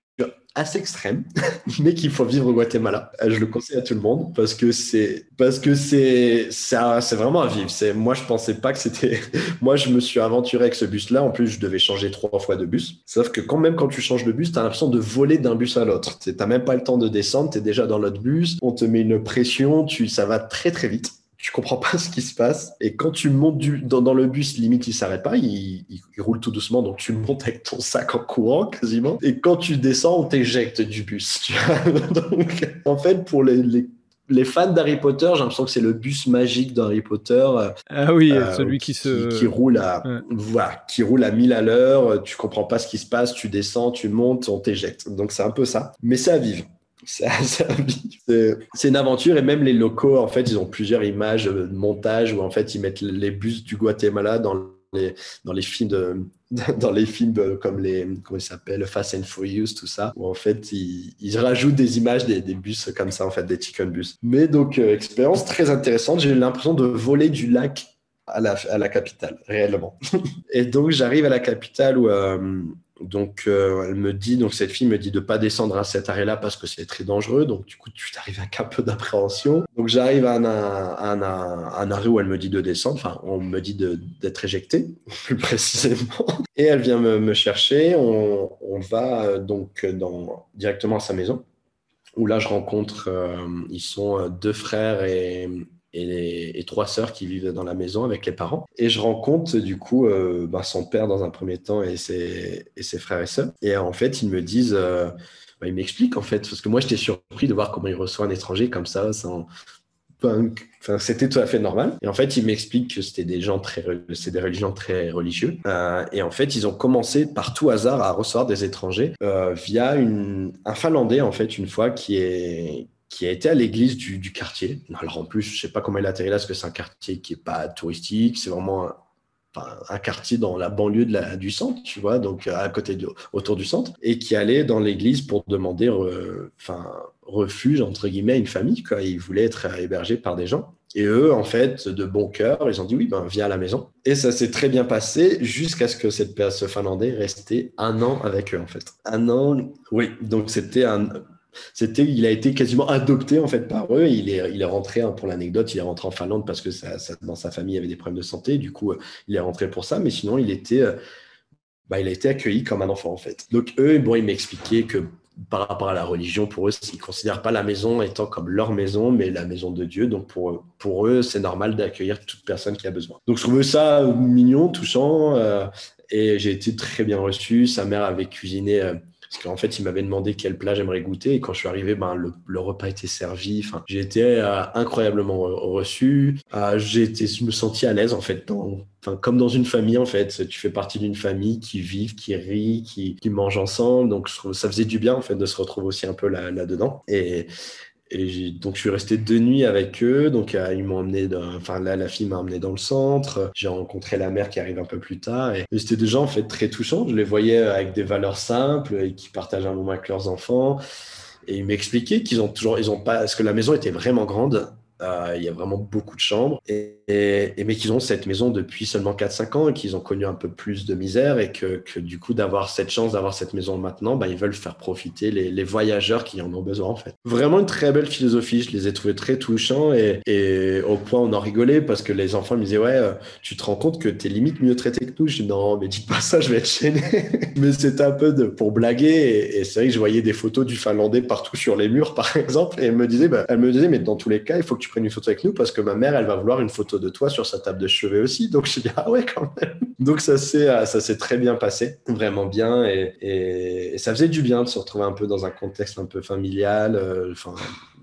assez extrême, mais qu'il faut vivre au Guatemala. Je le conseille à tout le monde parce que c'est parce que c'est c'est vraiment à vivre. C'est moi je pensais pas que c'était moi je me suis aventuré avec ce bus là. En plus je devais changer trois fois de bus. Sauf que quand même quand tu changes de bus, tu l'impression de voler d'un bus à l'autre. Tu n'as même pas le temps de descendre, tu es déjà dans l'autre bus. On te met une pression, tu ça va très très vite tu comprends pas ce qui se passe. Et quand tu montes du, dans, le bus, limite, il s'arrête pas, il, roule tout doucement, donc tu montes avec ton sac en courant quasiment. Et quand tu descends, on t'éjecte du bus. donc, en fait, pour les, les, fans d'Harry Potter, j'ai l'impression que c'est le bus magique d'Harry Potter. Ah oui, euh, celui qui, se qui, roule à voilà, qui roule à 1000 à l'heure. Tu comprends pas ce qui se passe, tu descends, tu montes, on t'éjecte. Donc c'est un peu ça, mais c'est à vivre. C'est une aventure et même les locaux, en fait, ils ont plusieurs images de montage où en fait ils mettent les bus du Guatemala dans les, dans les films dans les films comme les comment ils s'appellent Fast and Furious tout ça où en fait ils, rajoutent des images des, des, bus comme ça en fait des chicken bus. Mais donc euh, expérience très intéressante. J'ai eu l'impression de voler du lac à la, à la capitale réellement. Et donc j'arrive à la capitale où euh, donc, euh, elle me dit, donc cette fille me dit de pas descendre à cet arrêt-là parce que c'est très dangereux. Donc, du coup, tu arrives avec un peu d'appréhension. Donc, j'arrive à un, arrêt où elle me dit de descendre. Enfin, on me dit d'être éjecté, plus précisément. Et elle vient me, chercher. On, va euh, donc directement à sa maison où là, je rencontre, euh, ils sont deux frères et, et, trois sœurs qui vivent dans la maison avec les parents. Et je rencontre du coup euh, bah, son père dans un premier temps et ses, frères et sœurs. Et en fait, ils me disent, euh, bah, ils m'expliquent en fait, parce que moi j'étais surpris de voir comment il reçoit un étranger comme ça, sans, Enfin, c'était tout à fait normal. Et en fait, ils m'expliquent que c'était des gens très, c'est des religions très religieux. Euh, et en fait, ils ont commencé par tout hasard à recevoir des étrangers via un Finlandais en fait une fois qui est qui a été à l'église du, quartier. Alors en plus, je sais pas comment il a atterri là, parce que c'est un quartier qui est pas touristique, c'est vraiment un quartier dans la banlieue du centre, tu vois, donc à côté de, autour du centre, et qui allait dans l'église pour demander enfin, refuge, entre guillemets, à une famille. Quoi. Ils voulaient être hébergés par des gens. Et eux, en fait, de bon cœur, ils ont dit oui, ben, viens à la maison. Et ça s'est très bien passé jusqu'à ce que cette, ce Finlandais restait un an avec eux, en fait. Un an, oui. Donc c'était un, c'était, il a été quasiment adopté en fait par eux. Il est, il est rentré hein, pour l'anecdote, il est rentré en Finlande parce que dans sa famille il y avait des problèmes de santé. Du coup, euh, il est rentré pour ça. Mais sinon, il était, euh, bah, il a été accueilli comme un enfant en fait. Donc eux, bon, ils m'expliquaient que par rapport à la religion, pour eux, ils ne considèrent pas la maison étant comme leur maison, mais la maison de Dieu. Donc pour, pour eux, c'est normal d'accueillir toute personne qui a besoin. Donc je trouvais ça mignon, touchant, euh, et j'ai été très bien reçu. Sa mère avait cuisiné parce qu'en fait, il m'avait demandé quel plat j'aimerais goûter. Et quand je suis arrivé, ben, le, repas était servi. Enfin, j'ai été euh, incroyablement reçu. Euh, j'ai été, je me sentis à l'aise, en fait, enfin, comme dans une famille, en fait. Tu fais partie d'une famille qui vit, qui rit, qui, mange ensemble. Donc, ça faisait du bien, en fait, de se retrouver aussi un peu là, là-dedans. Et, et donc, je suis resté deux nuits avec eux. Donc, euh, ils m'ont emmené, enfin, là, la fille m'a emmené dans le centre. J'ai rencontré la mère qui arrive un peu plus tard. Et, c'était des gens, en fait, très touchants. Je les voyais avec des valeurs simples et qui partagent un moment avec leurs enfants. Et ils m'expliquaient qu'ils ont toujours, ils ont pas, parce que la maison était vraiment grande. Euh, il y a vraiment beaucoup de chambres. Et, et, mais qu'ils ont cette maison depuis seulement 4-5 ans et qu'ils ont connu un peu plus de misère et que, que du coup, d'avoir cette chance d'avoir cette maison maintenant, bah, ils veulent faire profiter les, les, voyageurs qui en ont besoin en fait. Vraiment une très belle philosophie. Je les ai trouvés très touchants et, et au point on en rigolait parce que les enfants me disaient Ouais, euh, tu te rends compte que tu es limite mieux traité que nous? Je dis Non, mais dis pas ça, je vais être gêné. mais c'était un peu de, pour blaguer et, et c'est vrai que je voyais des photos du Finlandais partout sur les murs par exemple et elle me disait, bah, elle me disait Mais dans tous les cas, il faut que tu prennes une photo avec nous parce que ma mère, elle va vouloir une photo de toi sur sa table de chevet aussi. Donc je dis ah ouais quand même. Donc ça s'est euh, très bien passé, vraiment bien et, et, ça faisait du bien de se retrouver un peu dans un contexte un peu familial, euh, enfin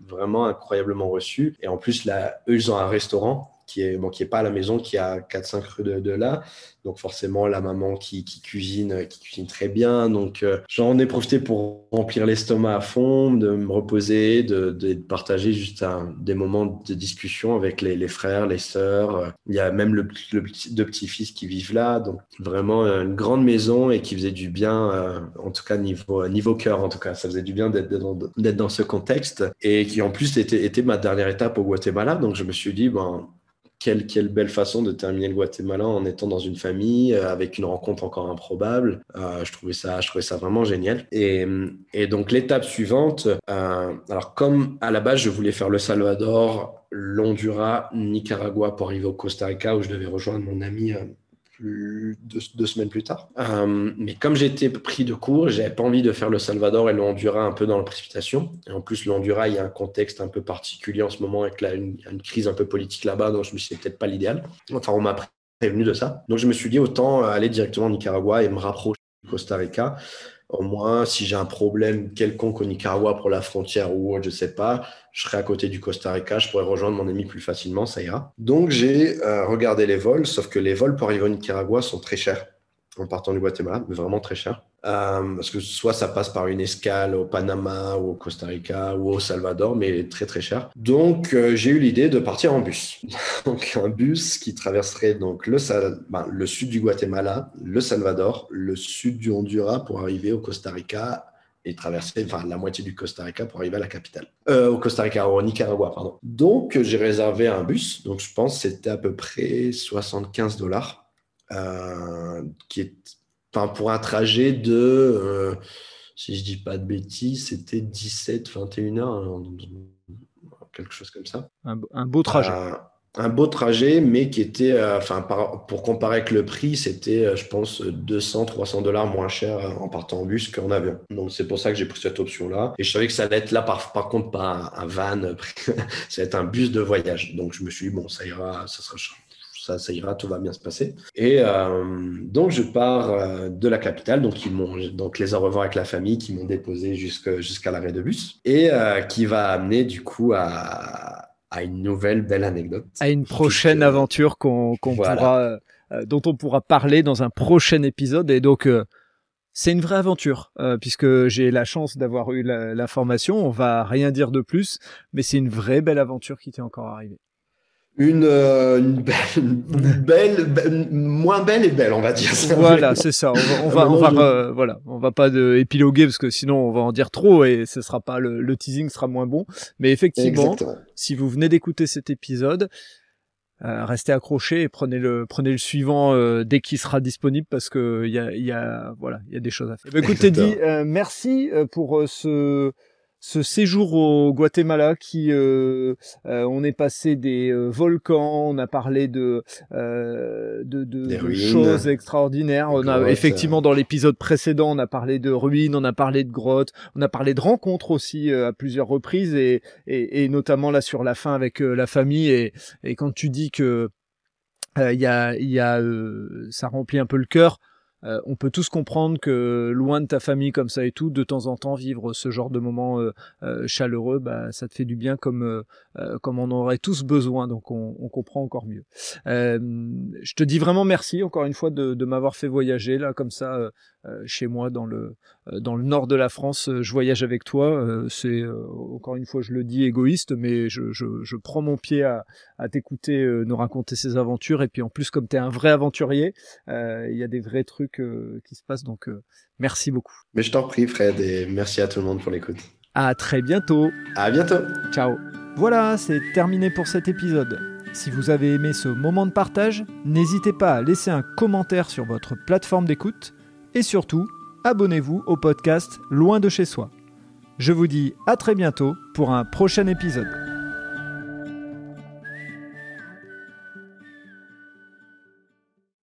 vraiment incroyablement reçu. Et en plus là, eux ils ont un restaurant qui est bon qui est pas à la maison, qui à 4-5 rues de, là. Donc forcément, la maman qui, cuisine, qui cuisine très bien. Donc euh, j'en ai profité pour remplir l'estomac à fond, de me reposer, de, partager juste des moments de discussion avec les, frères, les sœurs. Il y a même le, deux petits-fils qui vivent là. Donc vraiment une grande maison et qui faisait du bien, euh, en tout cas niveau, niveau cœur, en tout cas. Ça faisait du bien d'être dans, dans ce contexte et qui en plus était, était ma dernière étape au Guatemala. Donc je me suis dit, bon, quelle, belle façon de terminer le Guatemala en étant dans une famille euh, avec une rencontre encore improbable. Euh, je trouvais ça, je trouvais ça vraiment génial. Et, et donc l'étape suivante, euh, alors comme à la base je voulais faire le Salvador, l'Honduras, Nicaragua pour arriver au Costa Rica où je devais rejoindre mon ami deux, semaines plus tard. Euh, mais comme j'étais pris de court, j'avais pas envie de faire le Salvador et le un peu dans la précipitation. Et en plus, le il y a un contexte un peu particulier en ce moment avec la, une, crise un peu politique là-bas, donc je me suis peut-être pas l'idéal. Enfin, on m'a prévenu de ça. Donc je me suis dit, autant aller directement au Nicaragua et me rapprocher du Costa Rica. Au moins, si j'ai un problème quelconque au Nicaragua pour la frontière ou autre, je sais pas, je serai à côté du Costa Rica, je pourrais rejoindre mon ami plus facilement, ça ira. Donc, j'ai euh, regardé les vols, sauf que les vols pour arriver au Nicaragua sont très chers en partant du Guatemala, mais vraiment très cher. Euh, parce que soit ça passe par une escale au Panama ou au Costa Rica ou au Salvador, mais très très cher. Donc euh, j'ai eu l'idée de partir en bus. donc un bus qui traverserait donc le, ben, le sud du Guatemala, le Salvador, le sud du Honduras pour arriver au Costa Rica et traverser enfin, la moitié du Costa Rica pour arriver à la capitale. Euh, au Costa Rica, au Nicaragua, pardon. Donc j'ai réservé un bus, donc je pense c'était à peu près 75 dollars qui est, enfin, pour un trajet de, euh, si je dis pas de bêtises, c'était 17, 21 heures, hein, quelque chose comme ça. Un, beau trajet. un beau trajet, mais qui était, euh, enfin, pour comparer avec le prix, c'était, je pense, 200, 300 dollars moins cher en partant en bus qu'en avion. Donc, c'est pour ça que j'ai pris cette option-là. Et je savais que ça allait être là, par, par contre, pas un, van, ça allait être un bus de voyage. Donc, je me suis dit, bon, ça ira, ça sera ça, ira, tout va bien se passer. Et euh, donc, je pars euh, de la capitale, donc, ils m'ont, donc les au revoir avec la famille qui m'ont déposé jusqu'à l'arrêt de bus et euh, qui va amener du coup à, à, une nouvelle belle anecdote. À une prochaine aventure qu'on, pourra, dont on pourra parler dans un prochain épisode. Et donc, c'est une vraie aventure, puisque j'ai la chance d'avoir eu l'information. On va rien dire de plus, mais c'est une vraie belle aventure qui t'est encore arrivée. Une, euh, une, belle, belle, moins belle et belle, on va dire. Voilà, c'est ça. On va, on va, on va voilà, on va pas de épiloguer parce que sinon on va en dire trop et ce sera pas le, le teasing sera moins bon. Mais effectivement, si vous venez d'écouter cet épisode, euh, restez accrochés et prenez le prenez le suivant euh, dès qu'il sera disponible parce que il y a, y a voilà il y a des choses à faire. Bah, écoute Teddy, euh, merci pour ce ce séjour au Guatemala qui euh, euh, on est passé des euh, volcans, on a parlé de de, de, choses extraordinaires. On a effectivement dans l'épisode précédent, on a parlé de ruines, on a parlé de grottes, on a parlé de rencontres aussi à plusieurs reprises et, et, et, notamment là sur la fin avec la famille et, et quand tu dis que il y a, y a ça remplit un peu le cœur. Euh, on peut tous comprendre que loin de ta famille comme ça et tout, de temps en temps vivre ce genre de moments euh, euh, chaleureux, bah, ça te fait du bien comme comme on aurait tous besoin. Donc on, comprend encore mieux. je te dis vraiment merci encore une fois de, de m'avoir fait voyager là comme ça euh, chez moi dans le euh, dans le nord de la France. Euh, je voyage avec toi. c'est encore une fois, je le dis égoïste, mais je, je, je prends mon pied à, à t'écouter nous raconter ces aventures. Et puis en plus, comme tu es un vrai aventurier, il y a des vrais trucs qui se passent. Donc merci beaucoup. Mais je t'en prie, Fred, et merci à tout le monde pour l'écoute. À très bientôt. À bientôt. Ciao. Voilà, c'est terminé pour cet épisode. Si vous avez aimé ce moment de partage, n'hésitez pas à laisser un commentaire sur votre plateforme d'écoute et surtout, abonnez-vous au podcast Loin de chez soi. Je vous dis à très bientôt pour un prochain épisode.